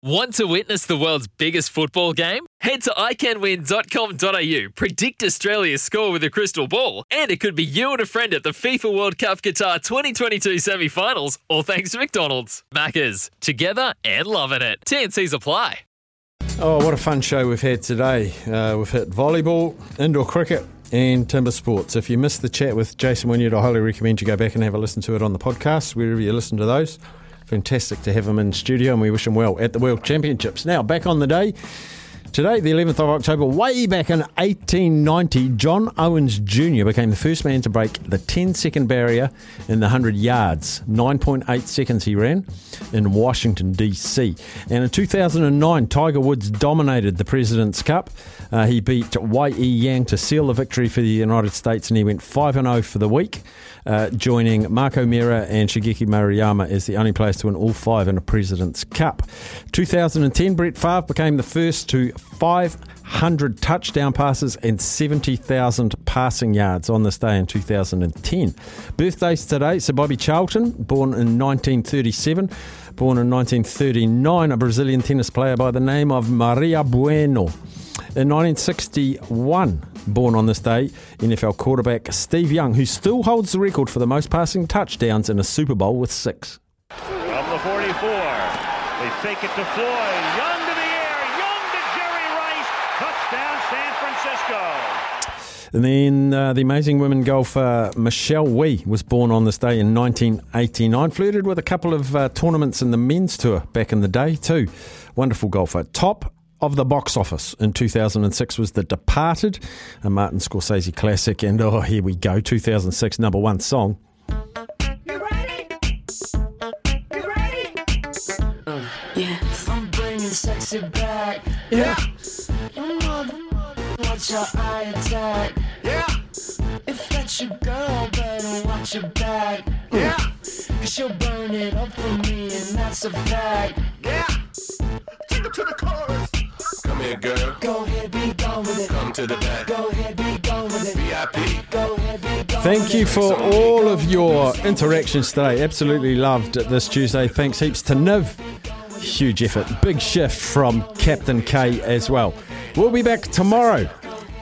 Want to witness the world's biggest football game? Head to iCanWin.com.au, predict Australia's score with a crystal ball, and it could be you and a friend at the FIFA World Cup Qatar 2022 semi finals, all thanks to McDonald's. Maccas, together and loving it. TNC's apply. Oh, what a fun show we've had today. Uh, we've hit volleyball, indoor cricket, and timber sports. If you missed the chat with Jason Wynyard, I highly recommend you go back and have a listen to it on the podcast, wherever you listen to those. Fantastic to have him in studio, and we wish him well at the World Championships. Now, back on the day. Today, the 11th of October, way back in 1890, John Owens Jr. became the first man to break the 10 second barrier in the 100 yards. 9.8 seconds he ran in Washington, D.C. And in 2009, Tiger Woods dominated the President's Cup. Uh, he beat Y.E. Yang to seal the victory for the United States, and he went 5 0 for the week uh, joining Mark O'Meara and Shigeki Maruyama as the only players to win all five in a President's Cup. 2010, Brett Favre became the first to 500 touchdown passes and 70,000 passing yards on this day in 2010. Birthdays today, so Bobby Charlton, born in 1937. Born in 1939, a Brazilian tennis player by the name of Maria Bueno. In 1961, born on this day, NFL quarterback Steve Young, who still holds the record for the most passing touchdowns in a Super Bowl with six. From the 44, they fake it to Floyd. Young to the air, Young to Jerry Rice. Touchdown, San Francisco. And then uh, the amazing women golfer Michelle Wie was born on this day in 1989. Flirted with a couple of uh, tournaments in the men's tour back in the day, too. Wonderful golfer. Top of the box office in 2006 was The Departed, a Martin Scorsese classic. And oh, here we go, 2006 number one song. You ready? You ready? Yes. I'm bringing sexy back. Yeah. You know the watch your eye attack. Yeah, If that's your girl, better watch your back. yeah, Cause she'll burn it up for me, and that's a fact. yeah. Take it to the chorus. Come here, girl. Go ahead, be gone with it. Come to the back. Go ahead, be gone with it. VIP. Go ahead, be gone Thank you for all of your interactions today. Absolutely loved it this Tuesday. Thanks heaps to Niv. Huge effort. Big shift from Captain K as well. We'll be back tomorrow.